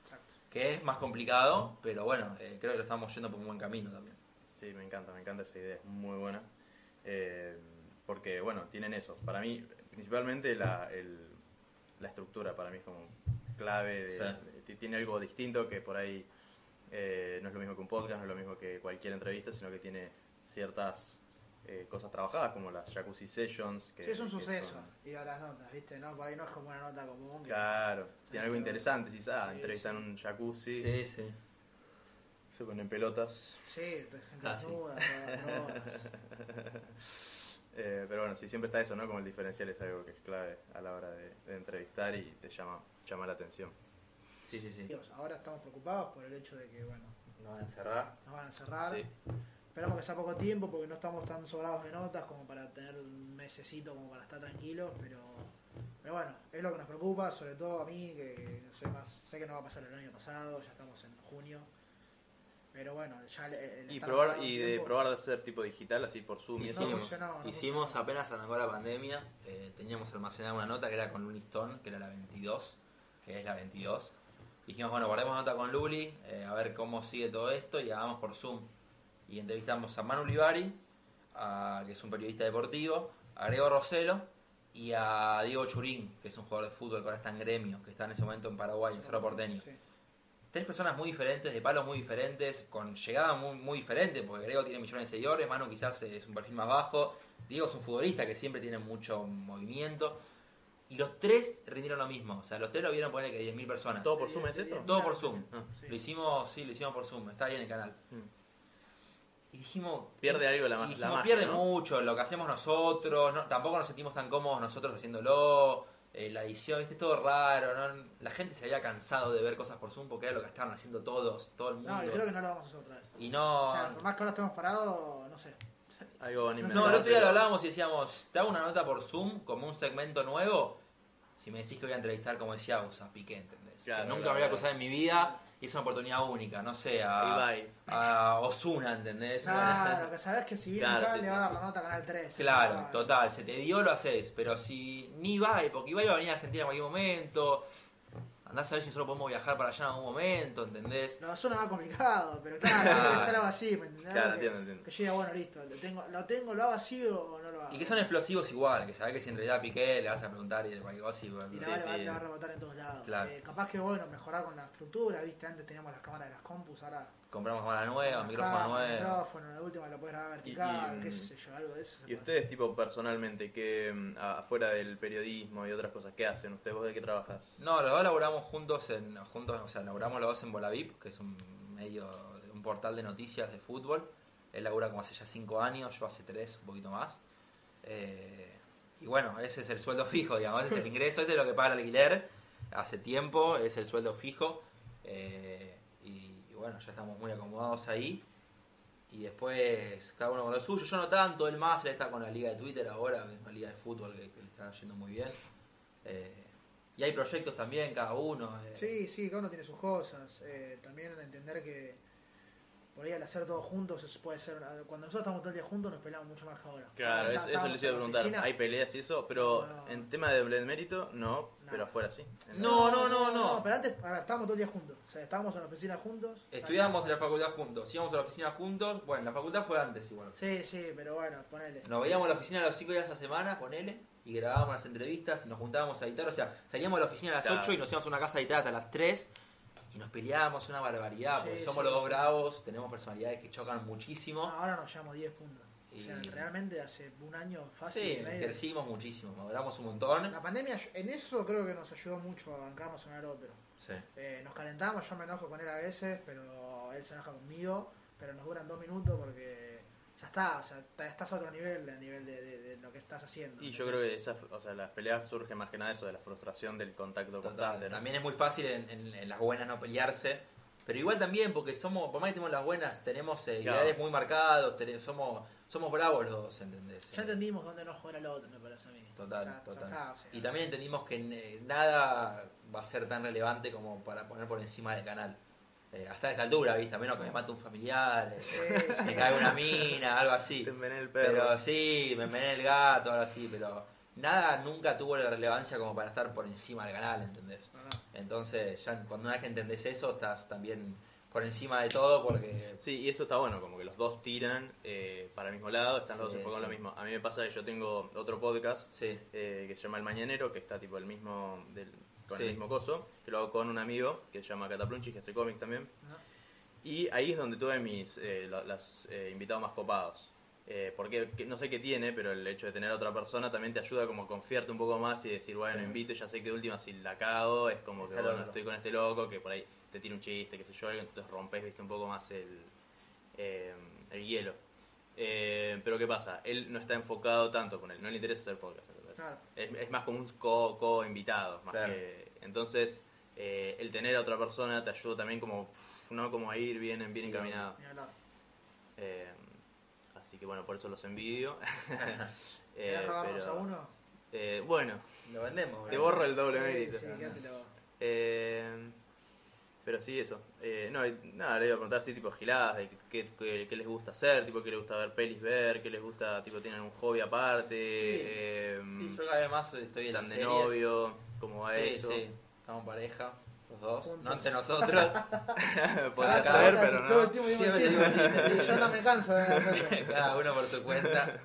Speaker 2: Que es más complicado, pero bueno, eh, creo que lo estamos yendo por un buen camino también.
Speaker 1: Sí, me encanta, me encanta esa idea, es muy buena. Eh, porque, bueno, tienen eso. Para mí, principalmente la, el- la estructura, para mí es como clave. de-
Speaker 2: Sí.
Speaker 1: de- tiene algo distinto que por ahí eh, no es lo mismo que un podcast, no es lo mismo que cualquier entrevista, sino que tiene ciertas eh, cosas trabajadas, como las jacuzzi sessions. Que,
Speaker 3: Sí, es un suceso.
Speaker 1: son-
Speaker 3: Y a las notas, ¿viste? No, por ahí no es como una nota común. que-
Speaker 1: Claro, tiene algo interesante, si ah,
Speaker 3: sí,
Speaker 1: entrevistan
Speaker 3: sí.
Speaker 1: un jacuzzi,
Speaker 2: Sí, sí.
Speaker 1: se ponen pelotas.
Speaker 3: Sí, gente
Speaker 2: Casi.
Speaker 3: desnuda, drogas.
Speaker 1: Eh, pero bueno, sí, siempre está eso, ¿no? Como el diferencial es algo que es clave a la hora de, de entrevistar y te llama, llama la atención.
Speaker 2: Sí, sí, sí.
Speaker 3: Dios, Ahora estamos preocupados por el hecho de que, bueno,
Speaker 2: Nos van a encerrar.
Speaker 3: nos van a encerrar.
Speaker 1: Sí.
Speaker 3: Esperamos que sea poco tiempo porque no estamos tan sobrados de notas como para tener un mesecito como para estar tranquilos, pero, pero bueno, es lo que nos preocupa, sobre todo a mí, que, que soy más, sé que no va a pasar el año pasado, ya estamos en junio, pero bueno, ya el, el
Speaker 1: Y, probar, y de
Speaker 3: tiempo-
Speaker 1: probar de hacer tipo digital, así por Zoom y eso.
Speaker 3: No
Speaker 2: Hicimos,
Speaker 3: funcionó, no
Speaker 2: hicimos
Speaker 3: funcionó.
Speaker 2: apenas arrancó la pandemia, eh, teníamos almacenada una nota que era con Luli Stone, que era la 22, que es la 22. Dijimos, bueno, guardemos nota con Luli, eh, a ver cómo sigue todo esto y hagamos por Zoom. Y entrevistamos a Manu Livari, a- que es un periodista deportivo, a Grego Roselo y a Diego Churín, que es un jugador de fútbol que ahora está en gremio, que está en ese momento en Paraguay, en Cerro Porteño.
Speaker 3: Sí.
Speaker 2: Tres personas muy diferentes, de palos muy diferentes, con llegada muy, muy diferente, porque Grego tiene millones de seguidores, Manu quizás es un perfil más bajo, Diego es un futbolista que siempre tiene mucho movimiento. Y los tres rindieron lo mismo, o sea, los tres lo vieron poner que 10.000 personas.
Speaker 1: ¿Todo por Zoom es esto?
Speaker 2: Todo por Zoom.
Speaker 1: Ah.
Speaker 3: Sí.
Speaker 2: Lo hicimos, sí, lo hicimos por Zoom, está ahí en el canal.
Speaker 1: Mm.
Speaker 2: Y dijimos...
Speaker 1: Pierde algo la
Speaker 2: y
Speaker 1: la
Speaker 2: dijimos,
Speaker 1: magia,
Speaker 2: pierde
Speaker 1: ¿no?
Speaker 2: mucho lo que hacemos nosotros, no- tampoco nos sentimos tan cómodos nosotros haciéndolo, eh, la edición, ¿viste? es todo raro, ¿no? la gente se había cansado de ver cosas por Zoom porque era lo que estaban haciendo todos, todo el mundo.
Speaker 3: No, yo creo que no lo vamos a hacer otra vez.
Speaker 2: Y no...
Speaker 3: O sea, por más que ahora estemos parados, no sé.
Speaker 1: Algo van a
Speaker 3: No,
Speaker 1: inventar,
Speaker 2: No, el otro día lo hablábamos y decíamos, te hago una nota por Zoom como un segmento nuevo, si me decís que voy a entrevistar, como decía a Piqué, ¿entendés?
Speaker 1: Claro,
Speaker 2: que nunca
Speaker 1: claro,
Speaker 2: me voy a
Speaker 1: claro.
Speaker 2: cruzar en mi vida y es una oportunidad única, no sé, a, a Osuna, ¿entendés?
Speaker 3: Claro, que sabés que si viene
Speaker 1: Claro,
Speaker 3: acá
Speaker 1: sí,
Speaker 3: le
Speaker 1: sí.
Speaker 3: va a dar la nota a Canal 3.
Speaker 2: Claro,
Speaker 3: Ah,
Speaker 2: total, se te dio, lo haces, pero si ni Ibai, porque Ibai va a venir a Argentina en cualquier momento, andás a ver si nosotros podemos viajar para allá en algún momento, ¿entendés?
Speaker 3: No, suena más complicado, pero claro, [laughs] tiene que ser algo así, ¿me entendés?
Speaker 1: Claro,
Speaker 3: que,
Speaker 1: entiendo, entiendo.
Speaker 3: que yo diga, bueno, listo, lo tengo, lo tengo, lo hago así o no lo hago.
Speaker 2: Y que son explosivos igual, que sabés que si en realidad Piqué le vas a preguntar y cualquier cosa y bueno,
Speaker 3: Y
Speaker 2: no
Speaker 3: la
Speaker 2: sé.
Speaker 3: va,
Speaker 1: sí.
Speaker 3: va a rebotar en todos lados.
Speaker 2: Claro.
Speaker 3: Eh, capaz que bueno, mejorar con la estructura, viste, antes teníamos las cámaras de las compus, ahora
Speaker 2: compramos cámara nueva, micrófono nuevo.
Speaker 3: micrófono, la última lo puedes grabar vertical,
Speaker 1: Y- y-
Speaker 3: qué sé yo, algo de eso.
Speaker 1: Y ustedes, tipo, personalmente, que mm, afuera del periodismo y otras cosas, ¿qué hacen? ¿Ustedes vos de qué trabajas?
Speaker 2: No, los dos laburamos juntos en, juntos, o sea, laburamos los dos en Bolavip, que es un medio, un portal de noticias de fútbol. Él labura como hace ya cinco años, yo hace tres, un poquito más. Eh, y bueno, ese es el sueldo fijo, digamos, ese es el ingreso, ese es lo que paga el alquiler. Hace tiempo, es el sueldo fijo. Eh, bueno, ya estamos muy acomodados ahí. Y después cada uno con lo suyo. Yo no tanto, él más, él está con la liga de Twitter ahora, que es una liga de fútbol que, le está yendo muy bien. Eh, y hay proyectos también, cada uno. eh.
Speaker 3: Sí, sí, cada uno tiene sus cosas. Eh, también entender que por ahí al hacer todo juntos eso puede ser. Cuando nosotros estamos todo el día juntos nos peleamos mucho más que ahora.
Speaker 1: Claro,
Speaker 3: O sea,
Speaker 1: eso, les iba a preguntar.
Speaker 3: oficina.
Speaker 1: ¿Hay peleas y eso? Pero
Speaker 3: No, no.
Speaker 1: en tema de Bled Mérito, no,
Speaker 3: No.
Speaker 1: pero afuera sí.
Speaker 2: No, no, no, no.
Speaker 3: Pero antes, a ver, estábamos todo el día juntos. O sea, estábamos en la oficina juntos.
Speaker 2: Estudiábamos en la facultad juntos, íbamos a la oficina juntos. Bueno, la facultad fue antes igual.
Speaker 3: Sí, sí, pero bueno, ponele.
Speaker 2: Nos veíamos en la oficina los cinco días a la semana, ponele, y grabábamos las entrevistas y nos juntábamos a editar. O sea, salíamos de la oficina a las
Speaker 1: Claro.
Speaker 2: 8 y nos íbamos a una casa a editar hasta las 3 y nos peleábamos una barbaridad, porque
Speaker 3: Sí,
Speaker 2: somos
Speaker 3: sí,
Speaker 2: los dos bravos, tenemos personalidades que chocan muchísimo.
Speaker 3: Ahora nos llevamos 10 puntos. O sea, realmente hace un año fácil.
Speaker 2: Sí, crecimos muchísimo, maduramos un montón.
Speaker 3: La pandemia, en eso creo que nos ayudó mucho a bancarnos uno al otro.
Speaker 2: Sí.
Speaker 3: Eh, nos calentamos, yo me enojo con él a veces, pero él se enoja conmigo, pero nos duran dos minutos porque ya está, o sea, estás a otro nivel, a nivel de, de- de lo que estás haciendo.
Speaker 1: Y yo creo que esa, o sea, las peleas surgen más que nada eso de la frustración del contacto
Speaker 2: Total,
Speaker 1: constante. ¿no?
Speaker 2: también es muy fácil en, en- en las buenas no pelearse, pero igual también porque somos, por más que tenemos las buenas, tenemos eh,
Speaker 1: Claro.
Speaker 2: ideales muy marcados, tene- somos, somos bravos los dos, ¿entendés?
Speaker 3: Ya entendimos dónde nos juega el otro, me parece a mí.
Speaker 2: Total,
Speaker 3: Ya- ya
Speaker 2: total.
Speaker 3: está, o sea.
Speaker 2: Y también entendimos que eh, nada va a ser tan relevante como para poner por encima del canal. Eh, hasta esta altura, ¿viste? A menos que me mate un familiar, eh,
Speaker 3: Sí,
Speaker 2: me
Speaker 3: sí.
Speaker 2: caiga una mina, algo así.
Speaker 1: Te envenené el perro.
Speaker 2: Pero sí, me envenené el gato, algo así, pero nada nunca tuvo la relevancia como para estar por encima del canal, ¿entendés?
Speaker 3: No.
Speaker 2: Entonces, ya cuando una vez que entendés eso, estás también por encima de todo porque...
Speaker 1: Sí, y eso está bueno, como que los dos tiran eh, para el mismo lado, están los
Speaker 2: Sí,
Speaker 1: dos un poco en lo mismo. A mí me pasa que yo tengo otro podcast
Speaker 2: Sí,
Speaker 1: eh, que se llama El Mañanero, que está tipo el mismo del, con
Speaker 2: Sí.
Speaker 1: el mismo coso, que lo hago con un amigo que se llama Cataplunchi, que hace cómics también.
Speaker 3: No.
Speaker 1: Y ahí es donde tuve mis eh, lo- los eh, invitados más copados. Eh, porque que- no sé qué tiene, pero el hecho de tener a otra persona también te ayuda como a confiarte un poco más y decir, bueno,
Speaker 3: Sí.
Speaker 1: invito, ya sé que de última si la cago, es como que
Speaker 2: Claro,
Speaker 1: bueno,
Speaker 2: claro.
Speaker 1: estoy con este loco que por ahí te tira un chiste, qué sé yo, y entonces rompes viste un poco más el, eh, el hielo. Eh, pero ¿qué pasa? Él no está enfocado tanto con él, no le interesa hacer podcast. Es, es más como un co- co-invitado, más
Speaker 2: Claro.
Speaker 1: que... Entonces, eh, el tener a otra persona te ayuda también como, no como a ir bien, bien
Speaker 2: Sí,
Speaker 1: encaminado. Eh, así que bueno, por eso los envidio. [laughs] Eh,
Speaker 3: ¿Querés robarnos
Speaker 1: pero-
Speaker 3: a uno?
Speaker 1: eh, bueno,
Speaker 2: lo vendemos.
Speaker 1: te borro el doble
Speaker 3: sí,
Speaker 1: mérito.
Speaker 3: Sí, quédatelo.
Speaker 1: Eh, pero sí, eso. Eh, no, nada, le iba a preguntar así, tipo giladas, de qué, qué- qué les gusta hacer, tipo qué les gusta ver pelis ver, qué les gusta, tipo tienen un hobby aparte, eh,
Speaker 2: Sí, yo cada vez más estoy en
Speaker 1: están de
Speaker 2: series.
Speaker 1: novio, cómo va
Speaker 2: sí,
Speaker 1: eso.
Speaker 2: sí, estamos pareja, los dos,
Speaker 3: Juntos.
Speaker 2: no entre nosotros. [laughs]
Speaker 1: Ser,
Speaker 3: acá,
Speaker 1: pero
Speaker 3: todo el
Speaker 1: no.
Speaker 3: tiempo Yo no me canso [laughs]
Speaker 2: cada uno por su cuenta.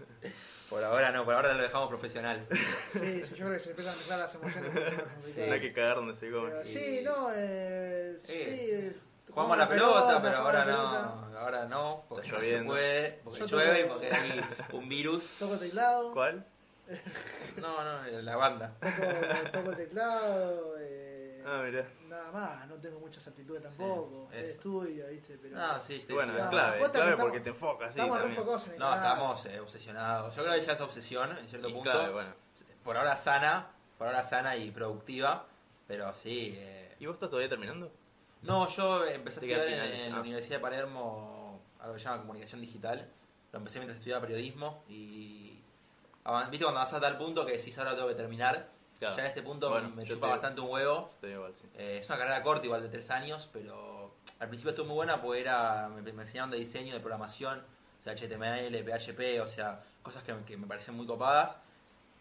Speaker 2: Por ahora no, por ahora lo dejamos profesional.
Speaker 3: Sí, sí, yo creo que se empiezan a mezclar las emociones. complicado.
Speaker 1: Hay que cagar donde se come.
Speaker 3: Pero sí, no, eh,
Speaker 2: Eh,
Speaker 3: sí.
Speaker 2: Jugamos la pelota, pero
Speaker 3: jugamos
Speaker 2: ahora
Speaker 3: pelota,
Speaker 2: no, ahora no, porque no se puede, porque
Speaker 3: Yo
Speaker 2: llueve y porque hay un virus.
Speaker 3: Toco teclado,
Speaker 1: ¿Cuál?
Speaker 2: No, no, la banda.
Speaker 3: toco, toco teclado, eh,
Speaker 1: Ah, mirá.
Speaker 3: nada más, no tengo muchas aptitudes tampoco.
Speaker 2: Sí,
Speaker 3: estudio, ¿viste? Pero
Speaker 2: No, sí, estoy
Speaker 1: Bueno, es clave, clave
Speaker 3: estamos-
Speaker 1: porque te enfocas, sí,
Speaker 3: estamos enfocados en el
Speaker 2: No,
Speaker 3: canal.
Speaker 2: estamos eh, obsesionados. Yo creo que ya es obsesión en cierto
Speaker 1: Y
Speaker 2: punto.
Speaker 1: clave, bueno.
Speaker 2: Por ahora sana, por ahora sana y productiva, pero sí. eh,
Speaker 1: ¿Y vos estás todavía terminando?
Speaker 2: No, yo empecé a estudiar en, en
Speaker 1: ah.
Speaker 2: la Universidad de Palermo algo que se llama comunicación digital. Lo empecé mientras estudiaba periodismo y. ¿Viste cuando avanzás a tal punto que decís ahora tengo que terminar?
Speaker 1: Claro.
Speaker 2: Ya en este punto
Speaker 1: Bueno,
Speaker 2: me chupa
Speaker 1: te-
Speaker 2: bastante un huevo.
Speaker 1: Estoy igual, sí.
Speaker 2: Eh, es una carrera corta, igual de tres años, pero al principio estuvo muy buena porque era, me, me enseñaron de diseño, de programación, o sea, HTML, PHP, o sea, cosas que, que me parecen muy copadas.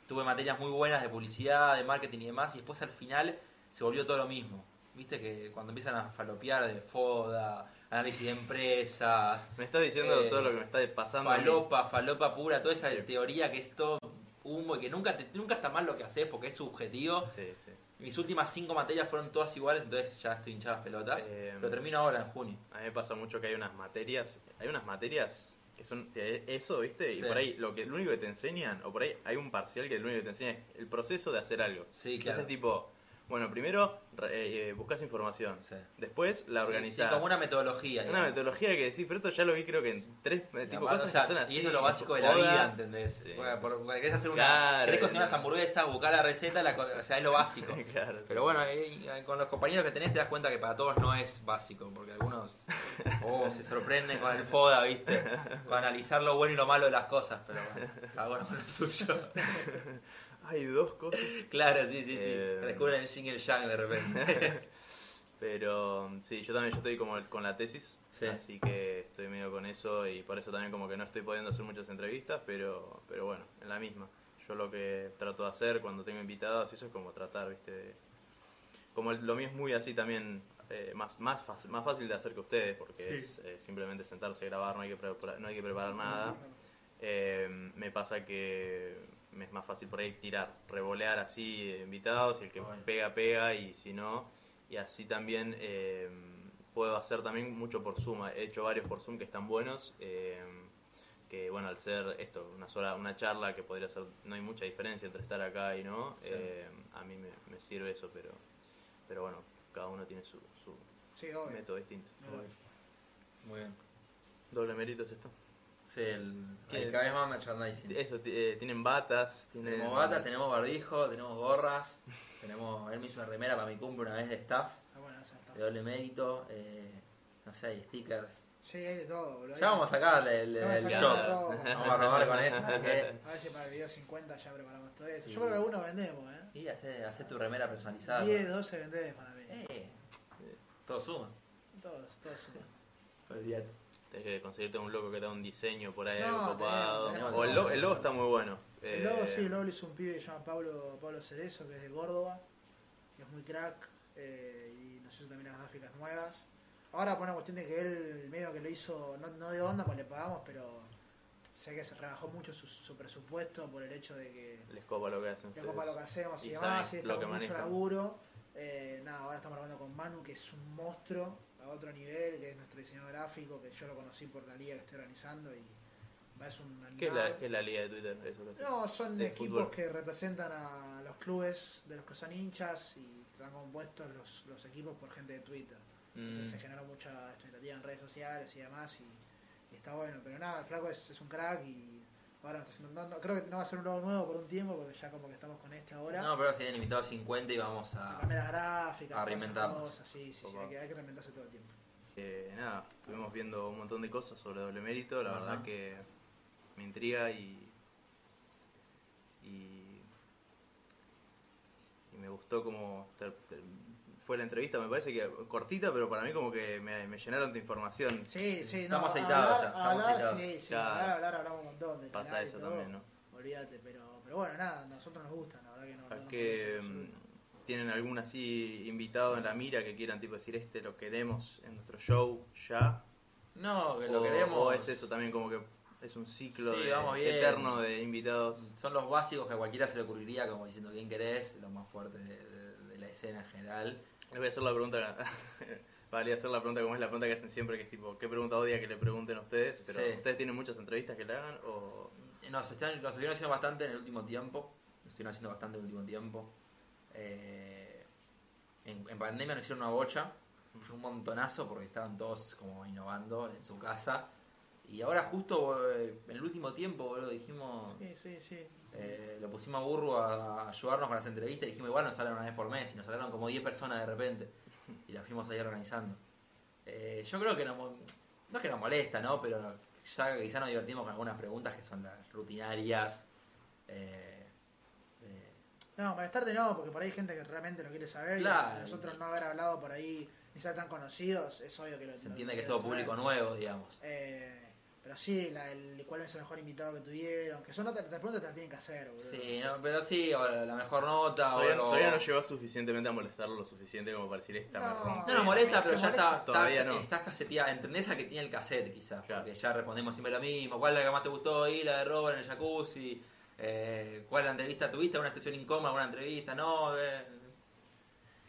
Speaker 2: Tuve materias muy buenas de publicidad, de marketing y demás, y después al final se volvió todo lo mismo. Viste que cuando empiezan a falopear de FODA, análisis de empresas,
Speaker 1: Me estás diciendo
Speaker 2: Eh,
Speaker 1: todo lo que me está pasando.
Speaker 2: falopa, falopa pura, toda esa
Speaker 1: Sí.
Speaker 2: teoría que es todo humo y que nunca, te- nunca está mal lo que haces porque es subjetivo.
Speaker 1: Sí, sí.
Speaker 2: Mis últimas cinco materias fueron todas iguales, entonces ya estoy hinchado las pelotas.
Speaker 1: Eh,
Speaker 2: Lo termino ahora en junio.
Speaker 1: A mí me pasa mucho que hay unas materias, hay unas materias que son eso, ¿viste? Y por ahí lo que lo único que te enseñan, o por ahí hay un parcial que lo único que te enseña es el proceso de hacer algo.
Speaker 2: Sí, claro.
Speaker 1: Entonces tipo, bueno, primero re- eh, buscas información,
Speaker 2: Sí.
Speaker 1: después la organizás.
Speaker 2: sí, como una metodología.
Speaker 1: Una
Speaker 2: digamos.
Speaker 1: metodología que decís, pero esto ya lo vi creo que en tres eh,
Speaker 2: Y
Speaker 1: tipo cosas
Speaker 2: o sea,
Speaker 1: que son
Speaker 2: y
Speaker 1: así,
Speaker 2: esto es lo básico de la vida. ¿entendés?
Speaker 1: Sí.
Speaker 2: Porque, por- querés hacer una.
Speaker 1: Claro,
Speaker 2: querés cocinar unas hamburguesas, buscar la receta, la o sea, es lo básico. [laughs]
Speaker 1: Claro.
Speaker 2: Pero bueno, eh, con los compañeros que tenés te das cuenta que para todos no es básico, porque algunos [laughs] oh, se sorprenden con el FODA, ¿viste? Con analizar lo bueno y lo malo de las cosas, pero bueno, cada uno con lo suyo. [laughs]
Speaker 1: Hay dos cosas.
Speaker 2: claro, sí, sí, sí.
Speaker 1: Eh,
Speaker 2: Descubren el Yin y el Yang de repente. [laughs]
Speaker 1: Pero sí, yo también yo estoy como con la tesis,
Speaker 2: Sí.
Speaker 1: así que estoy medio con eso y por eso también como que no estoy pudiendo hacer muchas entrevistas, pero pero bueno, en la misma. Yo lo que trato de hacer cuando tengo invitados eso es como tratar, ¿viste? de- como el- lo mío es muy así también eh, más más fácil, más fácil de hacer que ustedes porque
Speaker 3: Sí.
Speaker 1: es eh, simplemente sentarse a grabar, no hay que preparar, no hay que preparar nada. Eh, me pasa que me es más fácil por ahí tirar, revolear así eh, invitados y el que
Speaker 2: Bueno.
Speaker 1: pega, pega y si no, y así también eh, puedo hacer también mucho por Zoom, he hecho varios por Zoom que están buenos, eh, que bueno, al ser esto, una sola, una charla que podría ser, no hay mucha diferencia entre estar acá y no,
Speaker 2: Sí.
Speaker 1: eh, a mí me, me sirve eso, pero, pero bueno, cada uno tiene su, su
Speaker 3: Sí,
Speaker 1: método distinto.
Speaker 2: Muy bien.
Speaker 1: Doble mérito es esto.
Speaker 2: Sí, el, hay cada vez más merchandising.
Speaker 1: Eso, eh, tienen batas, tienen...
Speaker 2: Tenemos bata, tenemos barbijo, tenemos gorras, [laughs] tenemos, él me hizo una remera para mi cumple una vez de staff,
Speaker 3: Ah, bueno, esa está.
Speaker 2: de doble mérito, eh, no sé, hay stickers.
Speaker 3: Sí, hay de todo, boludo.
Speaker 2: Ya vamos a sacarle el, el shop. Vamos a robar con eso. porque-
Speaker 3: A ver si para el video 50 ya preparamos todo eso.
Speaker 2: Sí.
Speaker 3: Yo creo que algunos vendemos, ¿eh?
Speaker 2: Y hace, hace tu remera personalizada.
Speaker 3: 10, 12 vendemos para mí.
Speaker 2: Eh, todo suma.
Speaker 3: Todos, todos. suman.
Speaker 2: Olvídate.
Speaker 1: Tenés que conseguirte un loco que te da un diseño por ahí
Speaker 3: No,
Speaker 1: algo copado.
Speaker 3: tenemos,
Speaker 2: tenemos
Speaker 1: o el, logo, el logo está muy bueno.
Speaker 3: El logo,
Speaker 1: Eh,
Speaker 3: sí, el logo lo hizo un pibe que se llama Pablo, Pablo Cerezo, que es de Córdoba, que es muy crack, eh, y nos hizo también las gráficas nuevas. Ahora por una cuestión de que él medio que lo hizo, no, no de onda, pues le pagamos, pero sé que se rebajó mucho su, su presupuesto por el hecho de que
Speaker 1: Les copa lo que hacen.
Speaker 3: le copa lo que hacemos y,
Speaker 1: Y
Speaker 3: demás, y está mucho
Speaker 1: manejan.
Speaker 3: laburo. Eh, nada, ahora estamos trabajando con Manu, que es un monstruo a otro nivel, que es nuestro diseñador gráfico, que yo lo conocí por la liga que estoy organizando y es un
Speaker 1: ¿Qué es, la,
Speaker 3: animal.
Speaker 1: ¿Qué es la liga de Twitter? Eso?
Speaker 3: No, son
Speaker 1: de
Speaker 3: equipos
Speaker 1: fútbol.
Speaker 3: que representan a los clubes de los que son hinchas y están compuestos los, los equipos por gente de Twitter. Entonces
Speaker 1: Mm.
Speaker 3: se generó mucha expectativa en redes sociales y demás y, y está bueno. Pero nada, el flaco es, es un crack y ahora no creo que no va a ser un logo nuevo por un tiempo porque ya como que estamos con este ahora.
Speaker 2: No, pero se han invitado 50 y vamos
Speaker 3: A
Speaker 2: a...
Speaker 3: cambiar las gráficas,
Speaker 2: a reinventarnos.
Speaker 3: cosas, sí, sí, sí, hay que, hay que reinventarse todo el tiempo.
Speaker 1: Eh, nada, estuvimos viendo un montón de cosas sobre doble mérito, la verdad que me intriga y, y, y me gustó como ter- ter- fue la entrevista, me parece que cortita, pero para mí como que me, me llenaron de información.
Speaker 3: Sí, sí,
Speaker 2: Estamos
Speaker 3: no,
Speaker 2: aceitados
Speaker 3: hablar,
Speaker 2: ya, estamos
Speaker 3: hablar,
Speaker 2: aceitados.
Speaker 3: Sí, sí,
Speaker 1: Claro.
Speaker 3: hablar, hablar, hablamos un montón de
Speaker 1: Pasa eso
Speaker 3: todo.
Speaker 1: también, ¿no?
Speaker 3: Olvídate, pero, pero bueno, nada, a nosotros nos gusta, la verdad que no. no
Speaker 1: ¿A
Speaker 3: nos
Speaker 1: que mm, tienen algún así invitado en la mira que quieran tipo decir este lo queremos en nuestro show ya?
Speaker 2: No, que lo queremos...
Speaker 1: o es eso también como que es un ciclo
Speaker 2: Sí,
Speaker 1: de- eterno de invitados.
Speaker 2: Son los básicos que a cualquiera se le ocurriría, como diciendo quién querés, lo más fuerte de, de- de la escena en general.
Speaker 1: Les voy a hacer la pregunta. [laughs] Vale, hacer la pregunta como es la pregunta que hacen siempre, que es tipo, ¿qué pregunta odia que le pregunten a ustedes? Pero
Speaker 2: Sí.
Speaker 1: ¿ustedes tienen muchas entrevistas que le hagan o...?
Speaker 2: Nos, están, nos estuvieron haciendo bastante en el último tiempo. Nos estuvieron haciendo bastante en el último tiempo. Eh, en, en pandemia nos hicieron una bocha. Fue un montonazo porque estaban todos como innovando en su casa. Y ahora justo eh, en el último tiempo, boludo, dijimos...
Speaker 3: Sí, sí, sí.
Speaker 2: eh, lo pusimos a Burro a, a ayudarnos con las entrevistas y dijimos, igual nos salen una vez por mes. Y nos salieron como 10 personas de repente. [laughs] Y las fuimos ahí organizando. Eh, yo creo que nos, no es que nos molesta, ¿no? Pero ya quizá nos divertimos con algunas preguntas que son las rutinarias. Eh, eh,
Speaker 3: No, molestarte no, porque por ahí hay gente que realmente lo quiere saber.
Speaker 2: Claro.
Speaker 3: Y nosotros no haber hablado por ahí, ni ser tan conocidos, es obvio que lo
Speaker 2: se entiende
Speaker 3: lo
Speaker 2: que es todo público
Speaker 3: saber.
Speaker 2: nuevo, digamos.
Speaker 3: Eh, pero sí, la, el, cuál es el mejor invitado que tuvieron. Que son otras preguntas que te las tienen que hacer, boludo.
Speaker 2: Sí, no, pero sí, o la la mejor nota.
Speaker 1: Todavía,
Speaker 2: o,
Speaker 1: todavía no llegó suficientemente a molestarlo lo suficiente como para decir esta me
Speaker 3: No.
Speaker 1: rompe.
Speaker 2: No nos molesta, pero
Speaker 3: ¿Te
Speaker 2: ya
Speaker 3: molesta?
Speaker 2: está,
Speaker 1: Todavía
Speaker 2: está-
Speaker 1: no.
Speaker 2: estás caseteada, entendés a que tiene el cassette quizás,
Speaker 1: Claro.
Speaker 2: porque ya respondemos siempre lo mismo, ¿cuál es la que más te gustó? Y la de Robert en el jacuzzi, eh, ¿cuál es la entrevista tuviste? ¿Una estación incómoda, alguna entrevista? No, eh,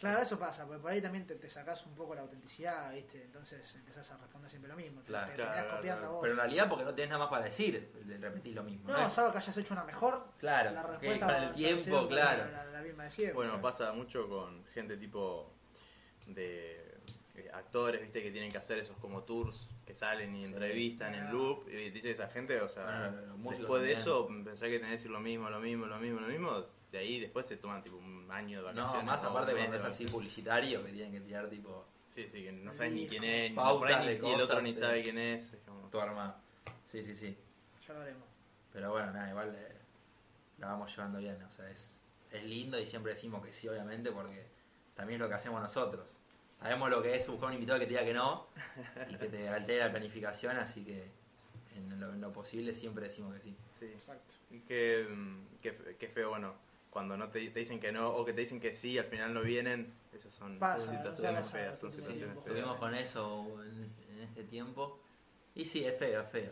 Speaker 3: Claro, eso pasa, porque por ahí también te, te sacás un poco la autenticidad, ¿viste? Entonces empezás a responder siempre lo mismo. Te-
Speaker 2: Claro,
Speaker 3: te,
Speaker 1: claro,
Speaker 3: terminás
Speaker 1: claro,
Speaker 3: copiando
Speaker 1: claro.
Speaker 3: vos.
Speaker 2: pero en realidad porque no tenés nada más para decir, de repetir lo mismo.
Speaker 3: No,
Speaker 2: ¿no?
Speaker 3: salvo que hayas hecho una mejor.
Speaker 2: Claro,
Speaker 3: la respuesta
Speaker 2: con
Speaker 3: va a
Speaker 2: el tiempo, claro.
Speaker 3: La, la- la misma de siempre.
Speaker 1: Bueno,
Speaker 3: ¿sabes?
Speaker 1: pasa mucho con gente tipo de eh, actores, viste, que tienen que hacer esos como tours que salen y
Speaker 2: Sí.
Speaker 1: entrevistan en loop. Y dice esa gente, o sea,
Speaker 2: Bueno,
Speaker 1: después de eso, pensá que tenés que decir lo mismo, lo mismo, lo mismo, lo mismo. De ahí después se toman tipo un año de vacaciones.
Speaker 2: No, más aparte cuando
Speaker 1: de
Speaker 2: es así publicitario, que tienen que tirar tipo
Speaker 1: Sí, sí, que no sabes ni quién es, ni,
Speaker 2: Pautas
Speaker 1: por ahí ni-
Speaker 2: de
Speaker 1: ni el otro
Speaker 2: cosas,
Speaker 1: ni
Speaker 2: sí.
Speaker 1: sabe quién es. es como-
Speaker 2: todo armado. Sí, sí, sí.
Speaker 3: Ya lo haremos.
Speaker 2: Pero bueno, nada, igual eh, la vamos llevando bien. O sea, es, es lindo y siempre decimos que sí, obviamente, porque también es lo que hacemos nosotros. Sabemos lo que es buscar un invitado que te diga que no [laughs] y que te altere la planificación, así que en lo, en lo posible siempre decimos que sí.
Speaker 1: Sí.
Speaker 3: Exacto.
Speaker 1: Y qué, mm, qué, qué feo, bueno, cuando no te, te dicen que no o que te dicen que sí, al final no vienen, esas son
Speaker 3: Pasa,
Speaker 1: situaciones
Speaker 3: pasa,
Speaker 1: feas, son
Speaker 3: sí,
Speaker 1: situaciones
Speaker 3: sí,
Speaker 1: feas.
Speaker 2: Estuvimos con eso en, en este tiempo. Y sí, es feo, es feo.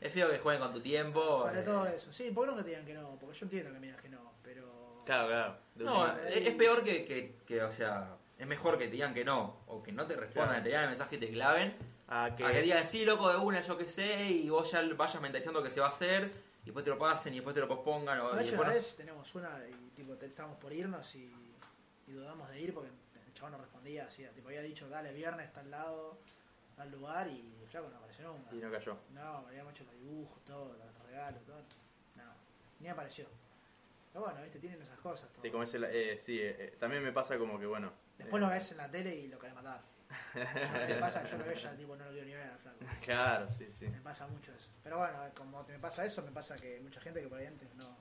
Speaker 2: Es feo que jueguen con tu tiempo.
Speaker 3: Sobre
Speaker 2: eh,
Speaker 3: todo eso. Sí, ¿por qué no que te digan que no? Porque yo entiendo que me digas que no, pero.
Speaker 1: Claro, claro. De
Speaker 2: No, es, es peor que, que, que, o sea, es mejor que te digan que no, o que no te respondan,
Speaker 1: Claro.
Speaker 2: que te digan el mensaje y te claven,
Speaker 1: a que,
Speaker 2: a que digan sí, loco, de una, yo qué sé, y vos ya vayas mentalizando que se va a hacer, y después te lo pasen, y después te lo pospongan, o,
Speaker 3: De
Speaker 2: y
Speaker 3: hecho,
Speaker 2: después
Speaker 3: una
Speaker 2: no-
Speaker 3: vez tenemos una y tipo, te- estábamos por irnos y, y dudamos de ir porque el chabón no respondía. Así, tipo, había dicho, dale, viernes, está al lado, tal lugar, y el flaco no apareció nunca.
Speaker 1: y no cayó.
Speaker 3: No, habíamos hecho los dibujos, todo, los regalos, todo. No, ni apareció. Pero bueno, viste, tienen esas cosas. todo.
Speaker 1: Sí, como ese, eh, sí eh, eh, también me pasa como que, bueno.
Speaker 3: Después
Speaker 1: eh,
Speaker 3: lo ves en la tele y lo querés matar. Qué [laughs] pasa, yo lo veo ya, tipo, no lo quiero ni ver al flaco.
Speaker 1: Claro, sí, sí.
Speaker 3: Me pasa mucho eso. Pero bueno, como te me pasa eso, me pasa que mucha gente que por ahí antes no,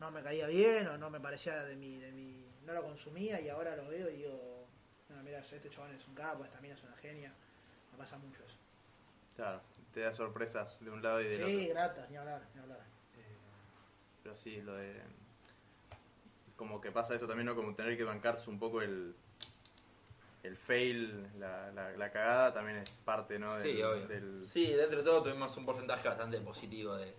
Speaker 3: no me caía bien o no me parecía de mi, de mi. no lo consumía y ahora lo veo y digo, no, mira, este chabón es un capo, esta mina es una genia. Me pasa mucho eso.
Speaker 1: Claro, te da sorpresas de un lado y del
Speaker 3: Sí,
Speaker 1: otro.
Speaker 3: gratas, ni hablar, ni hablar.
Speaker 1: Eh, pero sí, lo de. Como que pasa eso también, ¿no? Como tener que bancarse un poco el. El fail, la, la, la cagada también es parte, ¿no?
Speaker 2: Sí,
Speaker 1: Del-
Speaker 2: obvio.
Speaker 1: del-
Speaker 2: Sí, dentro de todo tuvimos un porcentaje bastante positivo de,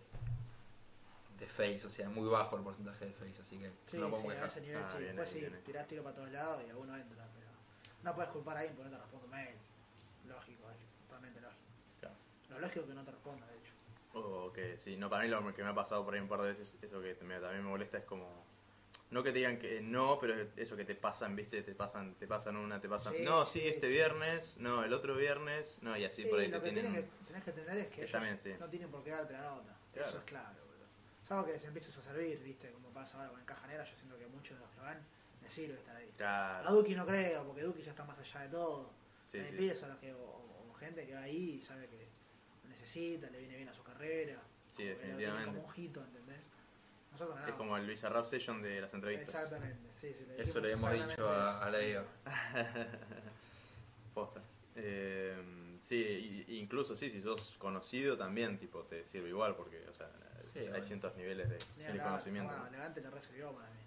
Speaker 2: de fails, o sea, muy bajo el porcentaje de fails, así que
Speaker 3: Sí,
Speaker 2: no
Speaker 3: sí,
Speaker 2: podemos
Speaker 3: a
Speaker 2: quejar.
Speaker 3: ese nivel
Speaker 1: Ah,
Speaker 3: sí.
Speaker 1: bien
Speaker 3: Después sí,
Speaker 1: bien
Speaker 3: tirás tiro para todos lados y alguno entra, pero no puedes culpar a alguien porque no te responde un mail. Lógico, es totalmente lógico.
Speaker 1: Claro.
Speaker 3: Lo lógico es que no te responda, de hecho.
Speaker 1: O que sí, no, para mí lo que me ha pasado por ahí un par de veces, eso que me- también me molesta es como. No que te digan que no, pero eso que te pasan, viste, te pasan, te pasan una, te pasan.
Speaker 3: Sí,
Speaker 1: no, sí,
Speaker 3: sí,
Speaker 1: este
Speaker 3: sí.
Speaker 1: viernes, no, el otro viernes, no, y así
Speaker 3: Sí,
Speaker 1: por ahí
Speaker 3: lo
Speaker 1: te
Speaker 3: que
Speaker 1: tienen.
Speaker 3: tenés que, tenés que entender es que
Speaker 1: que
Speaker 3: ellos
Speaker 1: también, sí.
Speaker 3: no tienen por qué darte la nota.
Speaker 1: Claro.
Speaker 3: Eso es claro, boludo. Salvo que les empieces a servir, viste, como pasa ahora con el Caja Negra, yo siento que muchos de los que van les sirve estar ahí. A
Speaker 1: Claro,
Speaker 3: Duki no creo, porque Duki ya está más allá de todo.
Speaker 1: sí.
Speaker 3: pibes a los que, o, o gente que va ahí y sabe que lo necesita, le viene bien a su carrera.
Speaker 1: Sí, definitivamente.
Speaker 3: como un hito, ¿entendés? Nosotros no.
Speaker 1: Es como el Visa Rap Session de las entrevistas.
Speaker 3: Exactamente, sí, sí. le
Speaker 2: Eso le hemos dicho a, a la EO. [laughs]
Speaker 1: Posta. Eh, sí, incluso sí, si sos conocido también, tipo, te sirve igual, porque, o sea,
Speaker 2: Sí,
Speaker 1: hay
Speaker 2: bueno.
Speaker 1: cientos niveles de, de
Speaker 3: hablar,
Speaker 1: conocimiento.
Speaker 3: Bueno, Levante lo recibió para mí,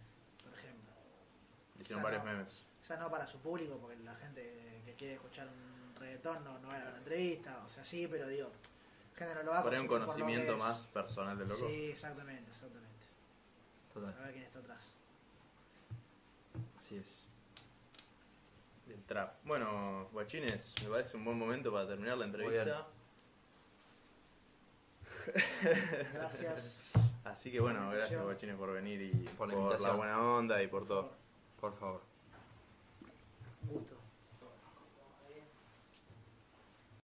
Speaker 3: por ejemplo.
Speaker 1: Le Hicieron
Speaker 3: o sea,
Speaker 1: varios
Speaker 3: no.
Speaker 1: memes.
Speaker 3: O sea, no para su público, porque la gente que quiere escuchar un reggaetón no, no va a la entrevista, o sea, sí, pero digo, gente no lo va a
Speaker 1: Por un conocimiento más personal del loco.
Speaker 3: Sí, exactamente, exactamente.
Speaker 2: Total.
Speaker 3: Saber quién está atrás.
Speaker 2: Así es.
Speaker 1: Del trap. Bueno, guachines, me parece un buen momento para terminar la
Speaker 2: bien.
Speaker 1: entrevista. [laughs]
Speaker 3: Gracias.
Speaker 1: Así que bueno, gracias guachines por venir y
Speaker 2: Por
Speaker 1: por,
Speaker 2: la
Speaker 1: buena onda y por todo.
Speaker 2: Por favor.